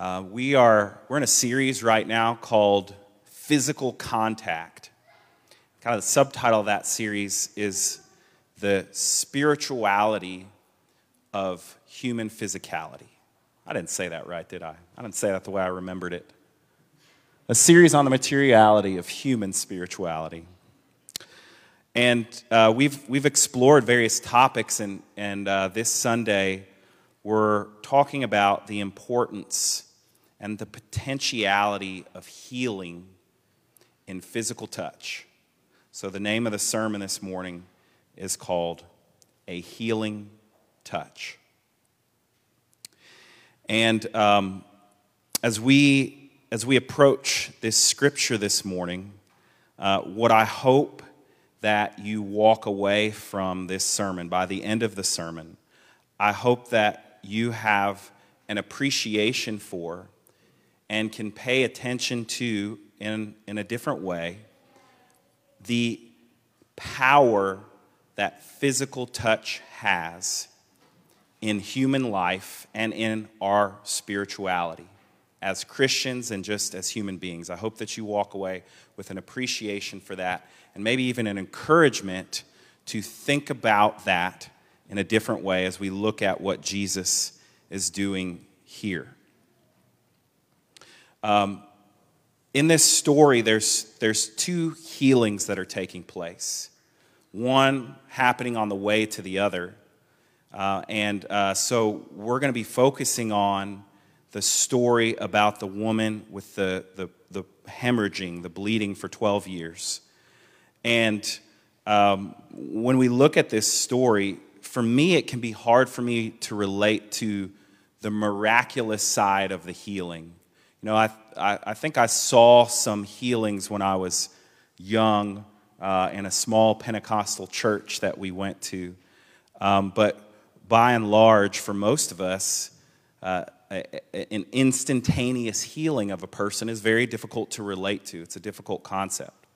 Uh, we are we're in a series right now called Physical Contact. Kind of the subtitle of that series is the spirituality of human physicality. I didn't say that right, did I? I didn't say that the way I remembered it. A series on the materiality of human spirituality. And uh, we've, we've explored various topics, and, and uh, this Sunday we're talking about the importance and the potentiality of healing in physical touch. So, the name of the sermon this morning is called A Healing Touch. And um, as, we, as we approach this scripture this morning, uh, what I hope that you walk away from this sermon by the end of the sermon, I hope that you have an appreciation for and can pay attention to in, in a different way the power that physical touch has in human life and in our spirituality as Christians and just as human beings. I hope that you walk away with an appreciation for that and maybe even an encouragement to think about that in a different way as we look at what Jesus is doing here. Um, in this story, there's, there's two healings that are taking place. One happening on the way to the other. Uh, and uh, so we're going to be focusing on the story about the woman with the, the, the hemorrhaging, the bleeding for 12 years. And um, when we look at this story, for me, it can be hard for me to relate to the miraculous side of the healing. You know, I, I, I think I saw some healings when I was young uh, in a small Pentecostal church that we went to. Um, but by and large, for most of us, uh, an instantaneous healing of a person is very difficult to relate to. It's a difficult concept.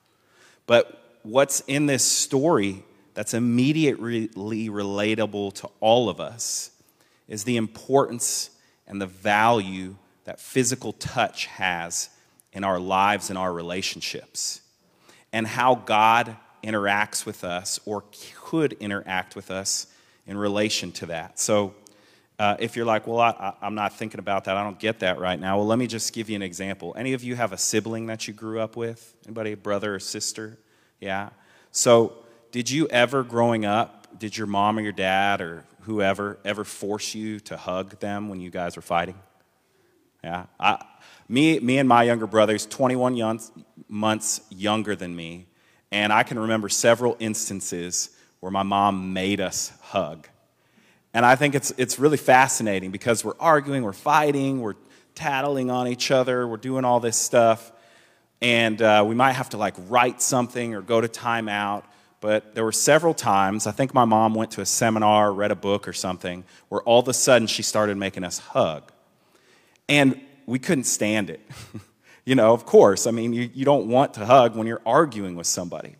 But what's in this story that's immediately relatable to all of us is the importance and the value that physical touch has in our lives and our relationships, and how God interacts with us or could interact with us in relation to that. So, uh, if you're like, well, I, am not thinking about that, I don't get that right now. Well, let me just give you an example. Any of you have a sibling that you grew up with? Anybody, a brother or sister? Yeah. So, did you ever, growing up, did your mom or your dad or whoever ever force you to hug them when you guys were fighting? Yeah. I, me, me and my younger brother, he's 21 young, months younger than me, and I can remember several instances where my mom made us hug. And I think it's, it's really fascinating because we're arguing, we're fighting, we're tattling on each other, we're doing all this stuff, and uh, we might have to like write something or go to timeout but there were several times, I think my mom went to a seminar, read a book or something, where all of a sudden she started making us hug. And we couldn't stand it. you know, of course. I mean, you, you don't want to hug when you're arguing with somebody.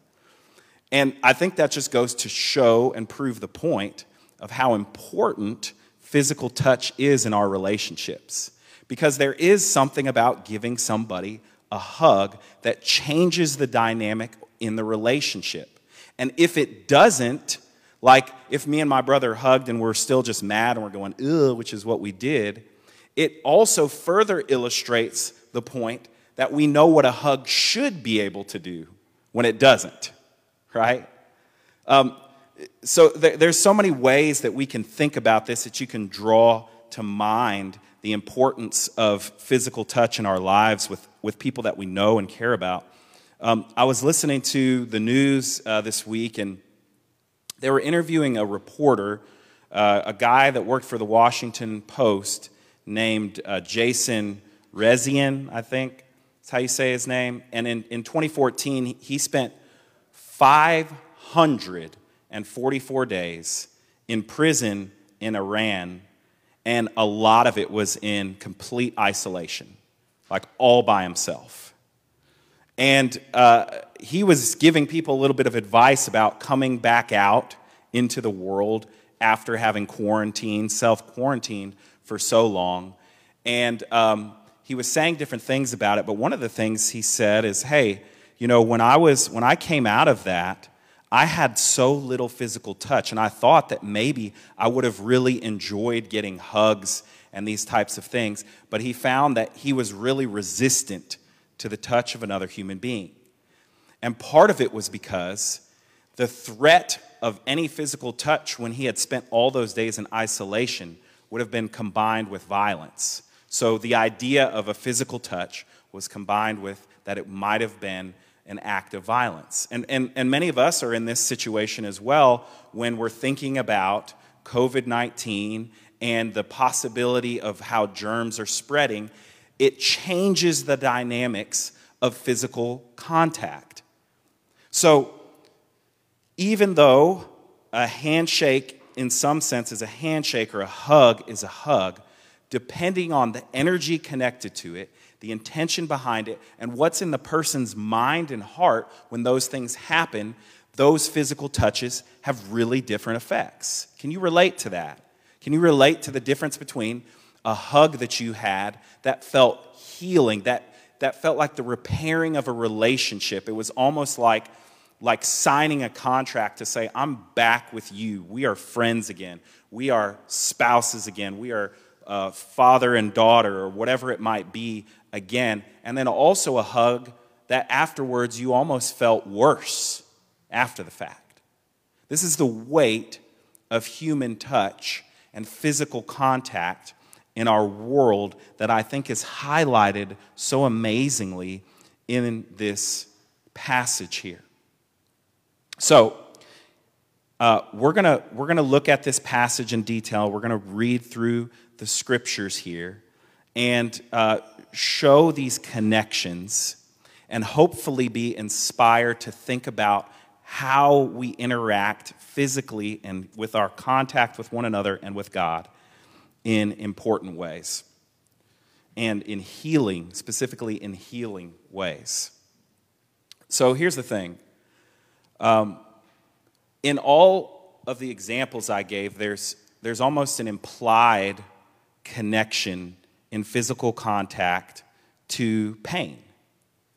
And I think that just goes to show and prove the point of how important physical touch is in our relationships. Because there is something about giving somebody a hug that changes the dynamic in the relationship. And if it doesn't, like if me and my brother hugged and we're still just mad and we're going, ugh, which is what we did, it also further illustrates the point that we know what a hug should be able to do when it doesn't, right? Um, so th- there's so many ways that we can think about this that you can draw to mind the importance of physical touch in our lives with, with people that we know and care about. Um, I was listening to the news uh, this week, and they were interviewing a reporter, uh, a guy that worked for the Washington Post named uh, Jason Rezaian, I think. That's how you say his name. And in, in 2014, he spent 544 days in prison in Iran, and a lot of it was in complete isolation, like all by himself. And uh, he was giving people a little bit of advice about coming back out into the world after having quarantined, self quarantined for so long. And um, he was saying different things about it, but one of the things he said is, hey, you know, when I was when I came out of that, I had so little physical touch, and I thought that maybe I would have really enjoyed getting hugs and these types of things. But he found that he was really resistant to the touch of another human being. And part of it was because the threat of any physical touch when he had spent all those days in isolation would have been combined with violence. So the idea of a physical touch was combined with that it might have been an act of violence. And, and, and many of us are in this situation as well when we're thinking about COVID 19 and the possibility of how germs are spreading. It changes the dynamics of physical contact. So, even though a handshake, in some sense, is a handshake or a hug is a hug, depending on the energy connected to it, the intention behind it, and what's in the person's mind and heart when those things happen, those physical touches have really different effects. Can you relate to that? Can you relate to the difference between a hug that you had that felt healing, that, that felt like the repairing of a relationship? It was almost like, like signing a contract to say, I'm back with you. We are friends again. We are spouses again. We are uh, father and daughter, or whatever it might be again. And then also a hug that afterwards you almost felt worse after the fact. This is the weight of human touch and physical contact in our world that I think is highlighted so amazingly in this passage here. So, uh, we're going we're gonna look at this passage in detail. We're going to read through the scriptures here and uh, show these connections and hopefully be inspired to think about how we interact physically and with our contact with one another and with God in important ways and in healing, specifically in healing ways. So here's the thing um, in all of the examples I gave, there's, there's almost an implied connection in physical contact to pain.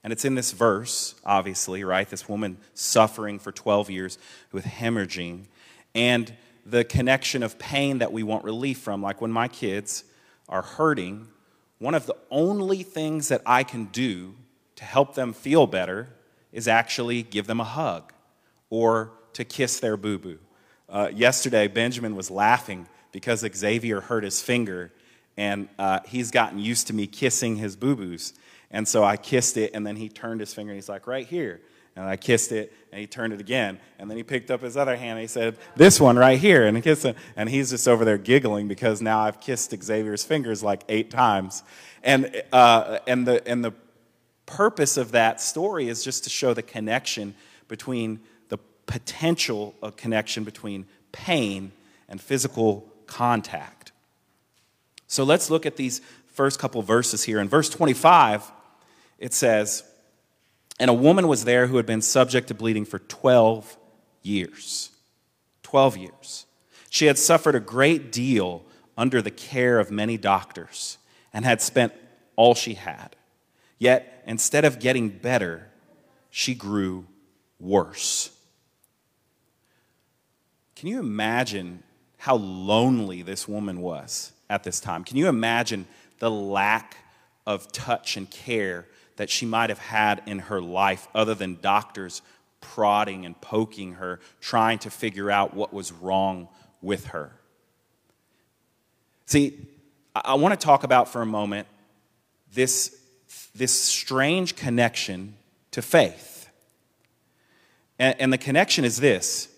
And it's in this verse, obviously, right? This woman suffering for 12 years with hemorrhaging. And the connection of pain that we want relief from, like when my kids are hurting, one of the only things that I can do to help them feel better is actually give them a hug or to kiss their boo boo. Uh, yesterday, Benjamin was laughing because Xavier hurt his finger and uh, he's gotten used to me kissing his boo boos. And so I kissed it, and then he turned his finger, and he's like, right here. And I kissed it, and he turned it again. And then he picked up his other hand, and he said, this one right here. And, he kissed it. and he's just over there giggling because now I've kissed Xavier's fingers like eight times. And, uh, and, the, and the purpose of that story is just to show the connection between potential of connection between pain and physical contact. So let's look at these first couple verses here. In verse 25, it says, And a woman was there who had been subject to bleeding for 12 years. 12 years. She had suffered a great deal under the care of many doctors and had spent all she had. Yet, instead of getting better, she grew worse. Can you imagine how lonely this woman was? at this time. Can you imagine the lack of touch and care that she might have had in her life other than doctors prodding and poking her, trying to figure out what was wrong with her? See, I want to talk about for a moment this, this strange connection to faith. And, and the connection is this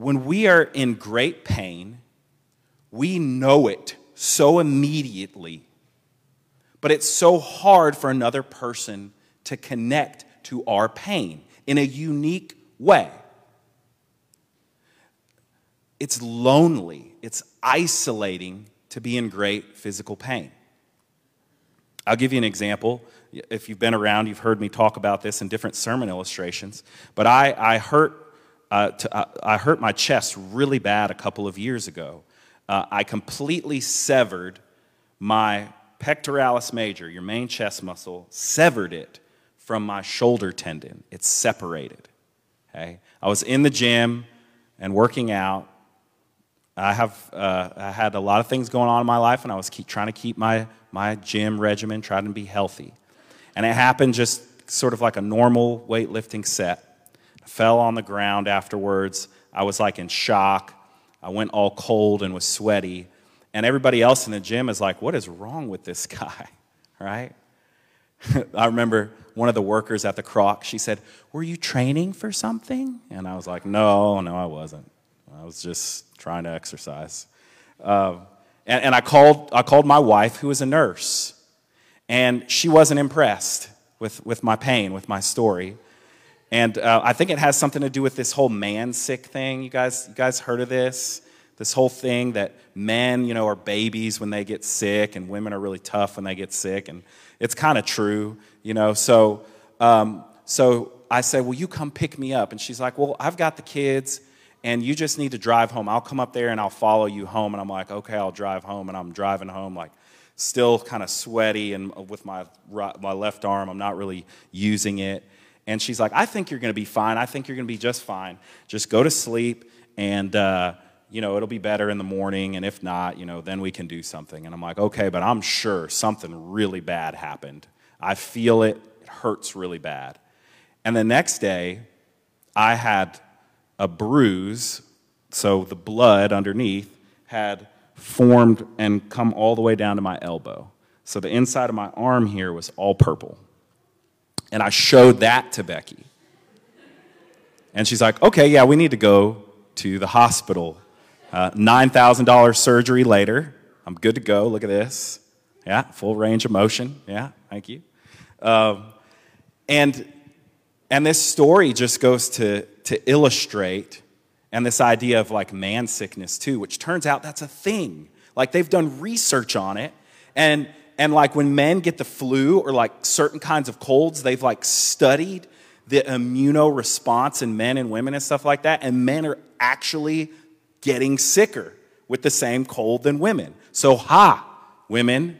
when we are in great pain, we know it so immediately, but it's so hard for another person to connect to our pain in a unique way. It's lonely, it's isolating to be in great physical pain. I'll give you an example. If you've been around, you've heard me talk about this in different sermon illustrations. But I, I hurt, uh, to, uh, I hurt my chest really bad a couple of years ago uh, I completely severed my pectoralis major, your main chest muscle, severed it from my shoulder tendon. It's separated. Okay? I was in the gym and working out. I have uh, I had a lot of things going on in my life, and I was keep, trying to keep my, my gym regimen, trying to be healthy. And it happened just sort of like a normal weightlifting set. Fell on the ground afterwards. I was like in shock. I went all cold and was sweaty. And everybody else in the gym is like, what is wrong with this guy? right? I remember one of the workers at the Kroc, she said, Were you training for something? And I was like, No, no, I wasn't. I was just trying to exercise. Uh, and, and I, called, I called my wife, who is a nurse, and she wasn't impressed with, with my pain, with my story. And uh, I think it has something to do with this whole man sick thing. You guys, you guys heard of this? this whole thing that men, you know, are babies when they get sick and women are really tough when they get sick. And it's kind of true, you know. So, um, so I said, Will you come pick me up? And she's like, Well, I've got the kids and you just need to drive home. I'll come up there and I'll follow you home. And I'm like, Okay, I'll drive home. And I'm driving home, like, still kind of sweaty and with my, my left arm, I'm not really using it. And she's like, I think you're going to be fine. I think you're going to be just fine. Just go to sleep and, uh, you know, it'll be better in the morning, and if not, you know, then we can do something. And I'm like, okay, but I'm sure something really bad happened. I feel it, it hurts really bad. And the next day, I had a bruise, so the blood underneath had formed and come all the way down to my elbow. So the inside of my arm here was all purple. And I showed that to Becky. And she's like, okay, yeah, we need to go to the hospital uh, $9,000 surgery later. I'm good to go. Look at this. Yeah, full range of motion. Yeah, thank you. Um, and, and this story just goes to, to illustrate, and this idea of like man sickness too, which turns out that's a thing. Like they've done research on it, and, and like when men get the flu or like certain kinds of colds, they've like studied the immuno response in men and women and stuff like that, and men are actually getting sicker with the same cold than women. So, ha, women.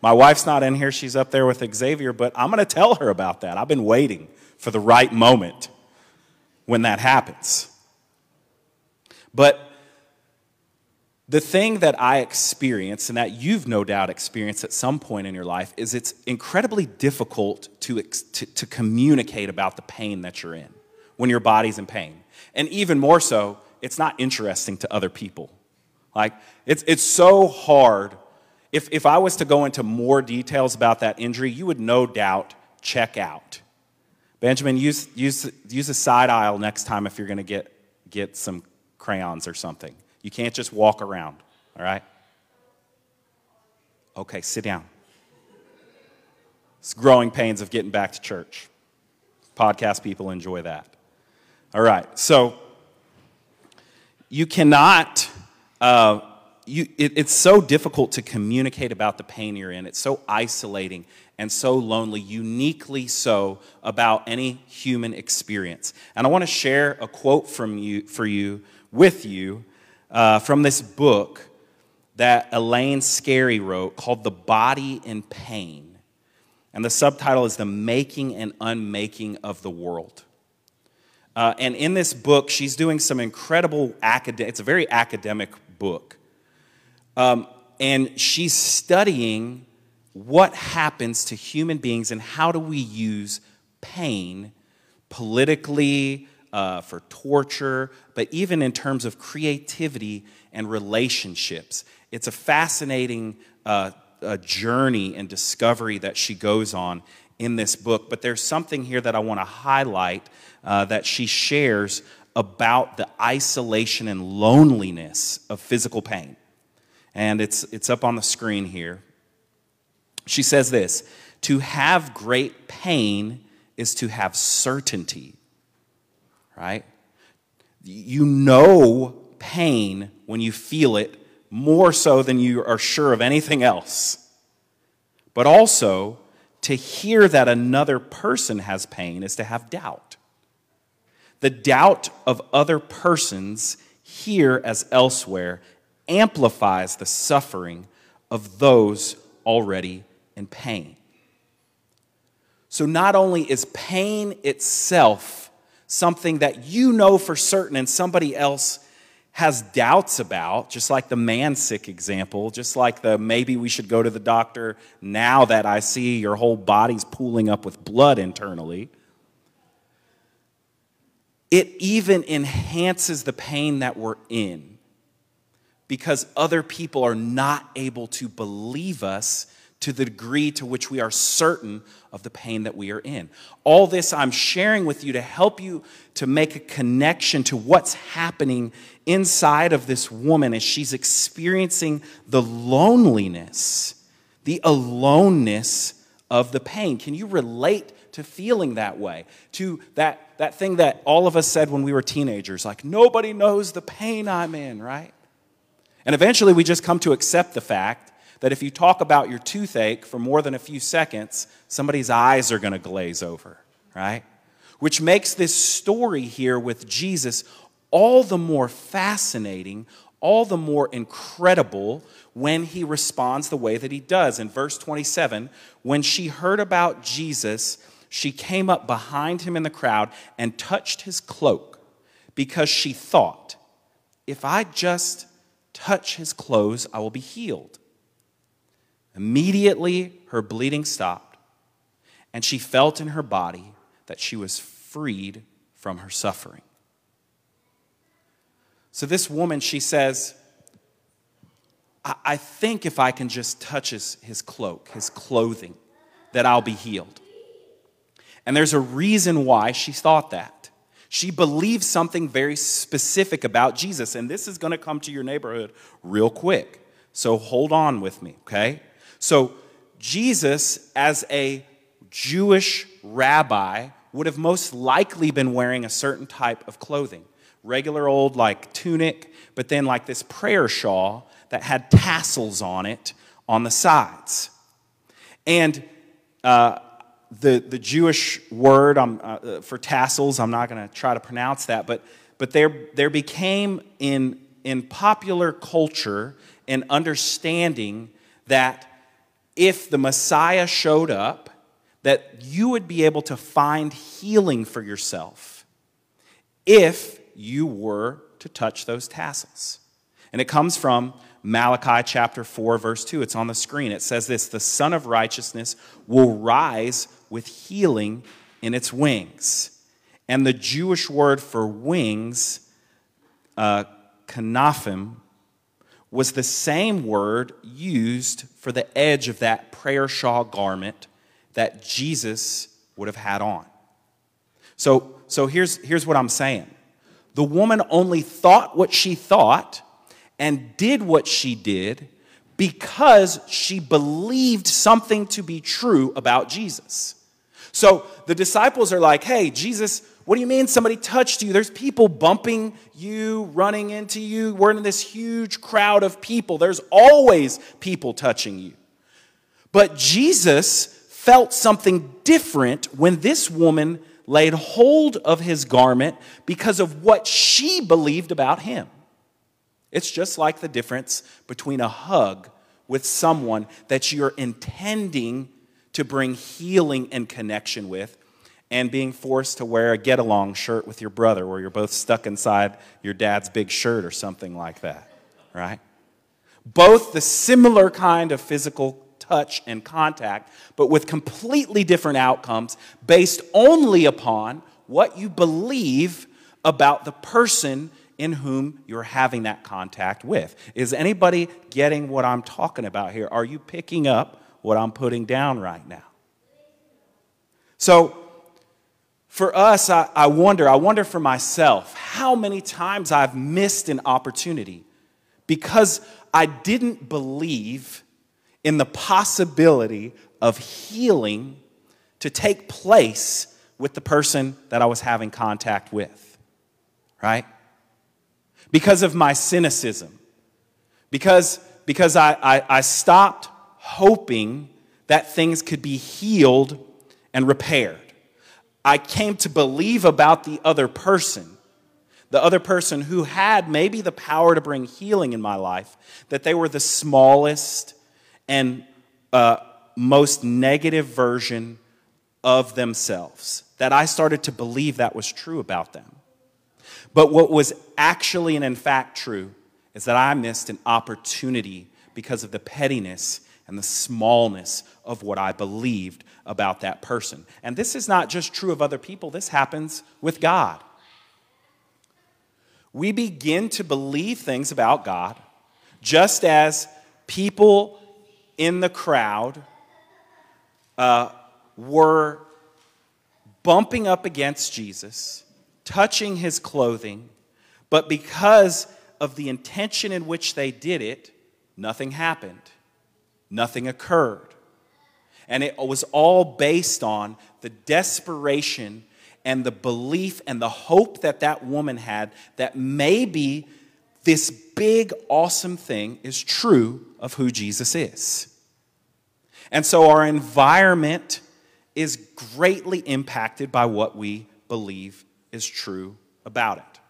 My wife's not in here, she's up there with Xavier, but I'm going to tell her about that. I've been waiting for the right moment when that happens. But the thing that I experience, and that you've no doubt experienced at some point in your life, is it's incredibly difficult to, to, to communicate about the pain that you're in when your body's in pain. And even more so, it's not interesting to other people. Like, it's, it's so hard. If, if I was to go into more details about that injury, you would no doubt check out. Benjamin, use, use, use a side aisle next time if you're going to get, get some crayons or something. You can't just walk around, all right? Okay, sit down. It's growing pains of getting back to church. Podcast people enjoy that. All right, so you cannot, uh, you, it, it's so difficult to communicate about the pain you're in. It's so isolating and so lonely, uniquely so about any human experience. And I want to share a quote from you, for you, with you, uh, from this book that Elaine Scarry wrote called The Body in Pain. And the subtitle is The Making and Unmaking of the World. Uh, and in this book, she's doing some incredible academic, it's a very academic book. Um, and she's studying what happens to human beings and how do we use pain politically, uh, for torture, but even in terms of creativity and relationships. It's a fascinating uh, a journey and discovery that she goes on in this book. But there's something here that I want to highlight uh, that she shares about the isolation and loneliness of physical pain. And it's, it's up on the screen here. She says this To have great pain is to have certainty, right? You know pain when you feel it more so than you are sure of anything else. But also, to hear that another person has pain is to have doubt. The doubt of other persons, here as elsewhere, amplifies the suffering of those already in pain. So, not only is pain itself something that you know for certain and somebody else has doubts about, just like the man sick example, just like the maybe we should go to the doctor now that I see your whole body's pooling up with blood internally. It even enhances the pain that we're in because other people are not able to believe us to the degree to which we are certain of the pain that we are in. All this I'm sharing with you to help you to make a connection to what's happening inside of this woman as she's experiencing the loneliness, the aloneness of the pain. Can you relate to feeling that way? To that, that thing that all of us said when we were teenagers, like, nobody knows the pain I'm in, right? And eventually we just come to accept the fact that if you talk about your toothache for more than a few seconds, somebody's eyes are going to glaze over, right? Which makes this story here with Jesus all the more fascinating, all the more incredible when he responds the way that he does. In verse 27, when she heard about Jesus, she came up behind him in the crowd and touched his cloak because she thought, if I just touch his clothes, I will be healed. Immediately, her bleeding stopped, and she felt in her body that she was freed from her suffering. So, this woman, she says, I, I think if I can just touch his, his cloak, his clothing, that I'll be healed. And there's a reason why she thought that. She believed something very specific about Jesus, and this is going to come to your neighborhood real quick. So hold on with me, okay? So, Jesus, as a Jewish rabbi, would have most likely been wearing a certain type of clothing regular old, like tunic, but then like this prayer shawl that had tassels on it on the sides. And uh, the, the Jewish word um, uh, for tassels, I'm not going to try to pronounce that, but, but there, there became in, in popular culture an understanding that if the Messiah showed up, that you would be able to find healing for yourself if you were to touch those tassels. And it comes from Malachi chapter 4, verse 2. It's on the screen. It says this The Sun of Righteousness will rise with healing in its wings. And the Jewish word for wings, uh, kanafim, was the same word used for the edge of that prayer shawl garment that Jesus would have had on. So, so here's, here's what I'm saying the woman only thought what she thought and did what she did because she believed something to be true about Jesus. So the disciples are like, hey, Jesus, what do you mean somebody touched you? There's people bumping you, running into you. We're in this huge crowd of people. There's always people touching you. But Jesus felt something different when this woman laid hold of his garment because of what she believed about him. It's just like the difference between a hug with someone that you're intending to bring healing and connection with and being forced to wear a get along shirt with your brother where you're both stuck inside your dad's big shirt or something like that, right? Both the similar kind of physical touch and contact, but with completely different outcomes based only upon what you believe about the person in whom you're having that contact with. Is anybody getting what I'm talking about here? Are you picking up what I'm putting down right now? So, for us, I, I, wonder, I wonder for myself, how many times I've missed an opportunity because I didn't believe in the possibility of healing to take place with the person that I was having contact with, right? Because of my cynicism, because, because I, I, I stopped hoping that things could be healed and repaired. I came to believe about the other person, the other person who had maybe the power to bring healing in my life, that they were the smallest and uh, most negative version of themselves. That I started to believe that was true about them. But what was actually and in fact true is that I missed an opportunity because of the pettiness and the smallness of what I believed about that person. And this is not just true of other people, this happens with God. We begin to believe things about God just as people in the crowd uh, were bumping up against Jesus, touching his clothing, but because of the intention in which they did it, nothing happened. Nothing occurred. And it was all based on the desperation and the belief and the hope that that woman had that maybe this big, awesome thing is true of who Jesus is. And so our environment is greatly impacted by what we believe is true about it.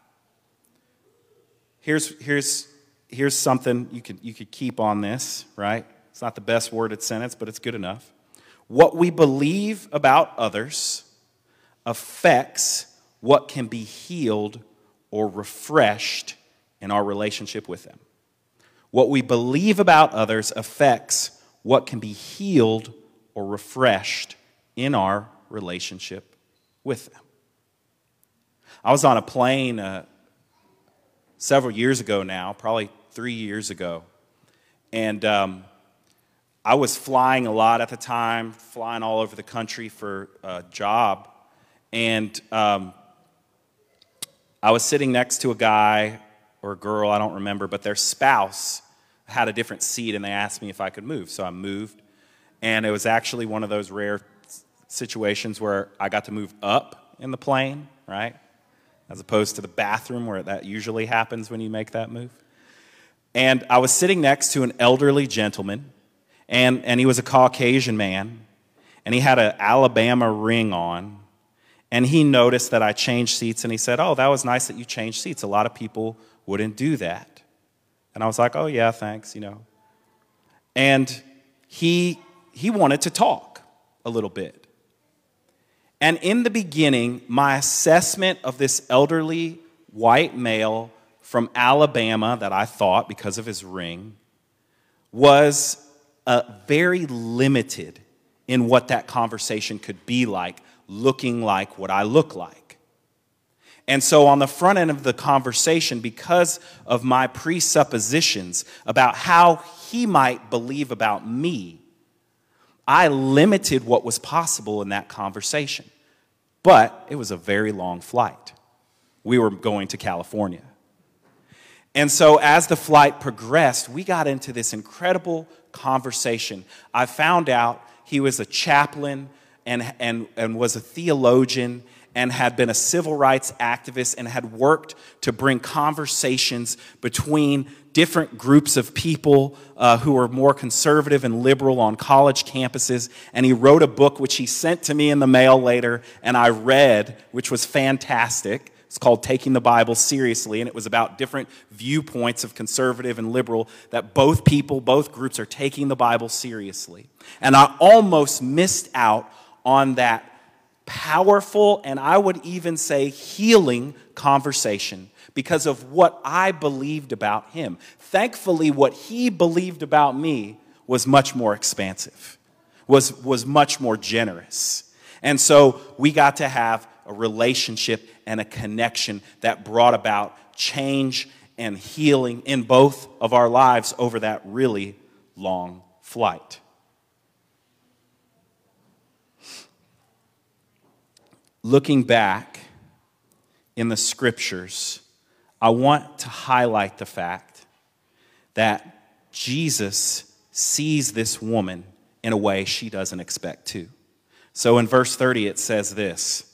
Here's, here's, here's something you could, you could keep on this, right? It's not the best worded sentence, but it's good enough. What we believe about others affects what can be healed or refreshed in our relationship with them. What we believe about others affects what can be healed or refreshed in our relationship with them. I was on a plane uh, several years ago now, probably three years ago, and um, I was flying a lot at the time, flying all over the country for a job, and um, I was sitting next to a guy or a girl, I don't remember, but their spouse had a different seat and they asked me if I could move. So I moved. And it was actually one of those rare situations where I got to move up in the plane, right? As opposed to the bathroom where that usually happens when you make that move. And I was sitting next to an elderly gentleman, and, and he was a Caucasian man, and he had an Alabama ring on. And he noticed that I changed seats, and he said, Oh, that was nice that you changed seats. A lot of people wouldn't do that. And I was like, oh, yeah, thanks, you know. And he, he wanted to talk a little bit. And in the beginning, my assessment of this elderly white male from Alabama that I thought, because of his ring, was uh, very limited in what that conversation could be like, looking like what I look like. And so, on the front end of the conversation, because of my presuppositions about how he might believe about me, I limited what was possible in that conversation. But it was a very long flight. We were going to California. And so, as the flight progressed, we got into this incredible conversation. I found out he was a chaplain and, and, and was a theologian and had been a civil rights activist and had worked to bring conversations between different groups of people uh, who were more conservative and liberal on college campuses. And he wrote a book which he sent to me in the mail later, and I read, which was fantastic. It's called Taking the Bible Seriously, and it was about different viewpoints of conservative and liberal that both people, both groups are taking the Bible seriously. And I almost missed out on that powerful, and I would even say healing conversation because of what I believed about him. Thankfully, what he believed about me was much more expansive, was, was much more generous. And so we got to have a relationship and a connection that brought about change and healing in both of our lives over that really long flight. looking back in the scriptures, I want to highlight the fact that Jesus sees this woman in a way she doesn't expect to. So in verse 30, it says this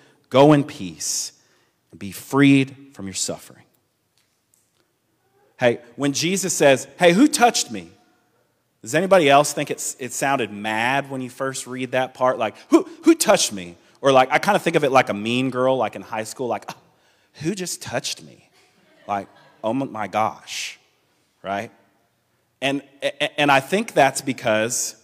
Go in peace and be freed from your suffering. Hey, when Jesus says, Hey, who touched me? Does anybody else think it's, it sounded mad when you first read that part? Like, who, who touched me? Or like, I kind of think of it like a mean girl, like in high school, like, oh, who just touched me? Like, oh my gosh, right? And, and I think that's because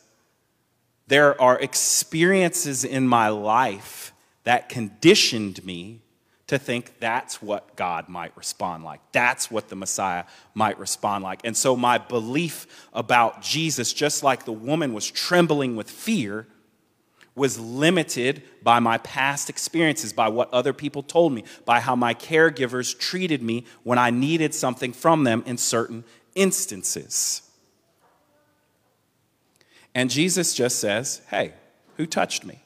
there are experiences in my life that conditioned me to think that's what God might respond like. That's what the Messiah might respond like. And so my belief about Jesus, just like the woman was trembling with fear, was limited by my past experiences, by what other people told me, by how my caregivers treated me when I needed something from them in certain instances. And Jesus just says, Hey, who touched me?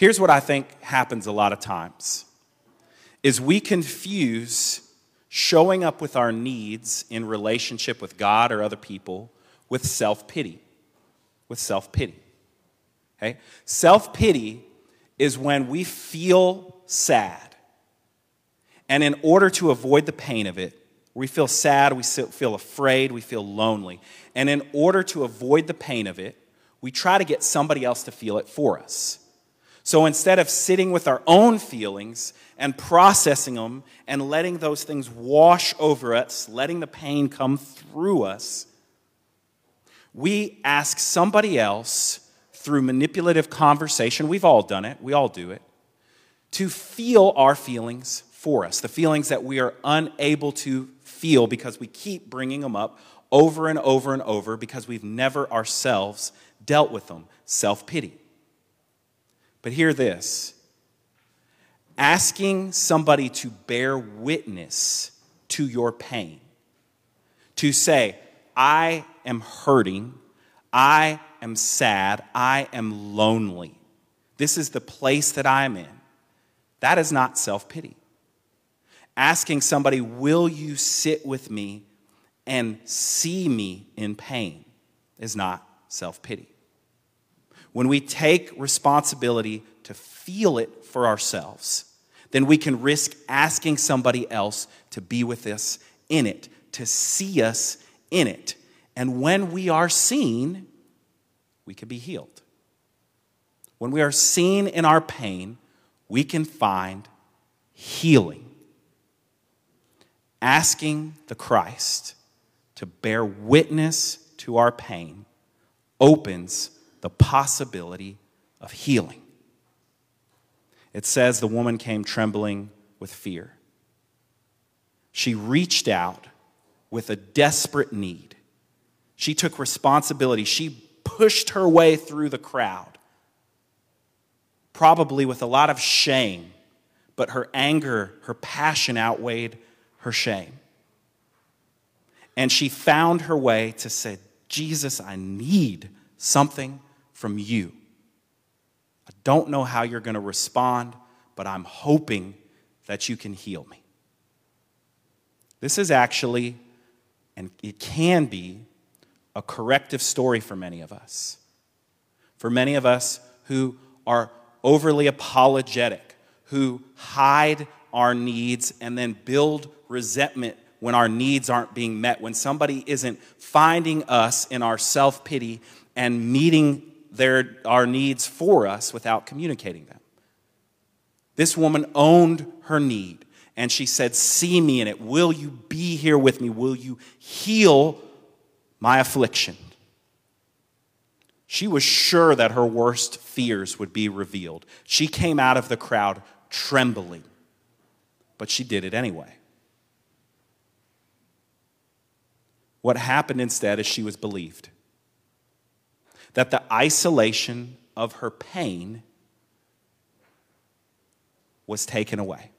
Here's what I think happens a lot of times is we confuse showing up with our needs in relationship with God or other people with self-pity. With self-pity. Okay? Self-pity is when we feel sad. And in order to avoid the pain of it, we feel sad, we feel afraid, we feel lonely. And in order to avoid the pain of it, we try to get somebody else to feel it for us. So instead of sitting with our own feelings and processing them and letting those things wash over us, letting the pain come through us, we ask somebody else through manipulative conversation, we've all done it, we all do it, to feel our feelings for us, the feelings that we are unable to feel because we keep bringing them up over and over and over because we've never ourselves dealt with them. Self pity. But hear this asking somebody to bear witness to your pain, to say, I am hurting, I am sad, I am lonely. This is the place that I'm in. That is not self pity. Asking somebody, Will you sit with me and see me in pain? is not self pity. When we take responsibility to feel it for ourselves, then we can risk asking somebody else to be with us in it, to see us in it. And when we are seen, we can be healed. When we are seen in our pain, we can find healing. Asking the Christ to bear witness to our pain opens the possibility of healing. It says the woman came trembling with fear. She reached out with a desperate need. She took responsibility. She pushed her way through the crowd, probably with a lot of shame, but her anger, her passion outweighed her shame. And she found her way to say, Jesus, I need something from you. I don't know how you're going to respond, but I'm hoping that you can heal me. This is actually, and it can be, a corrective story for many of us. For many of us who are overly apologetic, who hide our needs and then build resentment when our needs aren't being met, when somebody isn't finding us in our self pity and meeting their, our needs for us without communicating them. This woman owned her need and she said, See me in it. Will you be here with me? Will you heal my affliction? She was sure that her worst fears would be revealed. She came out of the crowd trembling, but she did it anyway. What happened instead is she was believed that the isolation of her pain was taken away.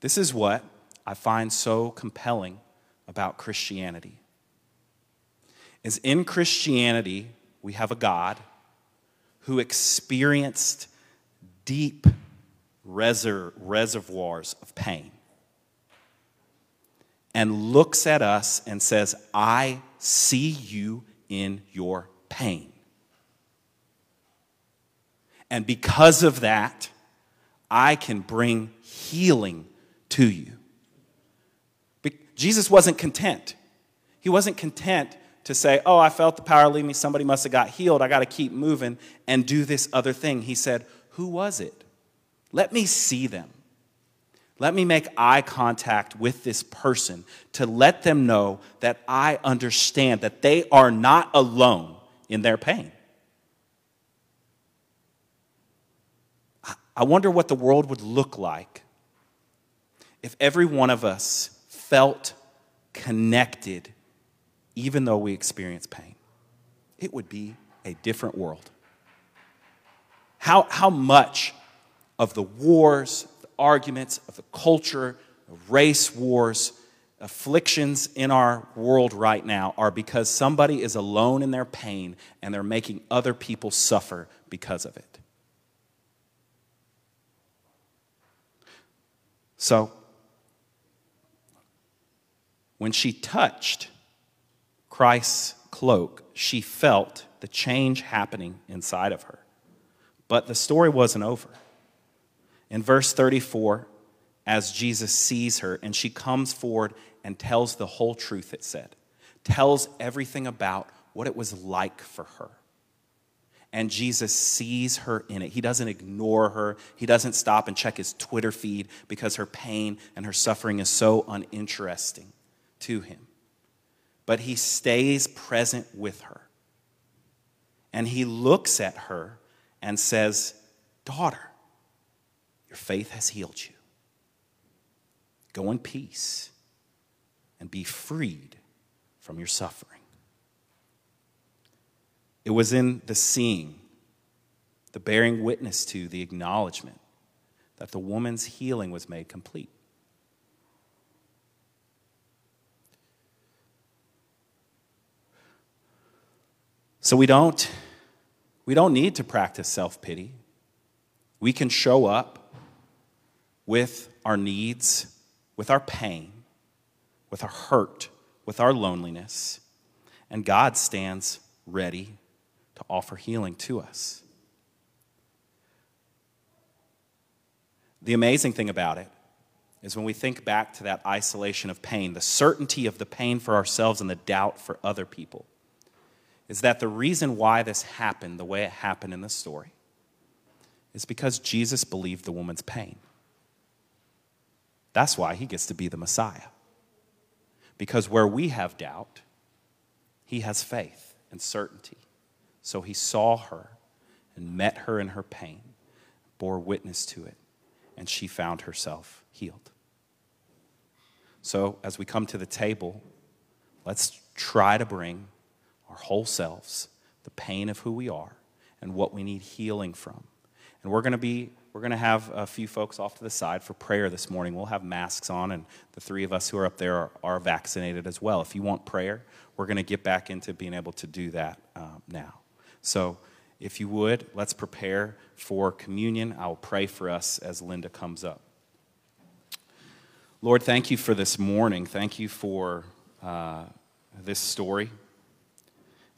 This is what I find so compelling about Christianity. Is in Christianity, we have a God who experienced deep reservoirs of pain. and looks at us and says, I see you in your pain. And because of that, I can bring healing to you. Jesus wasn't content. He wasn't content to say, Oh, I felt the power leave me. Somebody must have got healed. I got to keep moving and do this other thing. He said, Who was it? Let me see them. Let me make eye contact with this person to let them know that I understand that they are not alone in their pain. I wonder what the world would look like if every one of us felt connected even though we experience pain. It would be a different world. How, how much of the wars, arguments, of the culture, of race wars, afflictions in our world right now are because somebody is alone in their pain and they're making other people suffer because of it. So, when she touched Christ's cloak, she felt the change happening inside of her. But the story wasn't over. In verse 34, as Jesus sees her and she comes forward and tells the whole truth, it said, tells everything about what it was like for her. And Jesus sees her in it. He doesn't ignore her. He doesn't stop and check his Twitter feed because her pain and her suffering is so uninteresting to him but he stays present with her. And he looks at her and says, Daughter, your faith has healed you. Go in peace and be freed from your suffering. It was in the seeing, the bearing witness to, the acknowledgement that the woman's healing was made complete. So we don't, we don't need to practice self pity. We can show up with our needs, with our pain, with our hurt, with our loneliness, and God stands ready to offer healing to us. The amazing thing about it is when we think back to that isolation of pain, the certainty of the pain for ourselves and the doubt for other people is that the reason why this happened the way it happened in the story is because Jesus believed the woman's pain. That's why he gets to be the Messiah. Because where we have doubt, he has faith and certainty. So he saw her and met her in her pain, bore witness to it, and she found herself healed. So as we come to the table, let's try to bring our whole selves, the pain of who we are, and what we need healing from. And we're going to be we're going to have a few folks off to the side for prayer this morning. We'll have masks on, and the three of us who are up there are, are vaccinated as well. If you want prayer, we're going to get back into being able to do that um, now. So, if you would, let's prepare for communion. I will pray for us as Linda comes up. Lord, thank you for this morning. Thank you for uh, this story.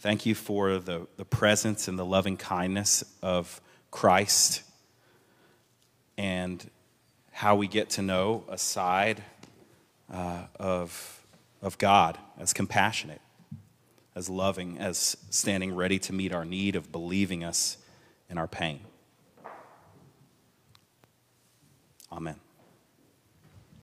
Thank you for the, the presence and the loving kindness of Christ and how we get to know a side uh, of, of God as compassionate, as loving, as standing ready to meet our need of believing us in our pain. Amen.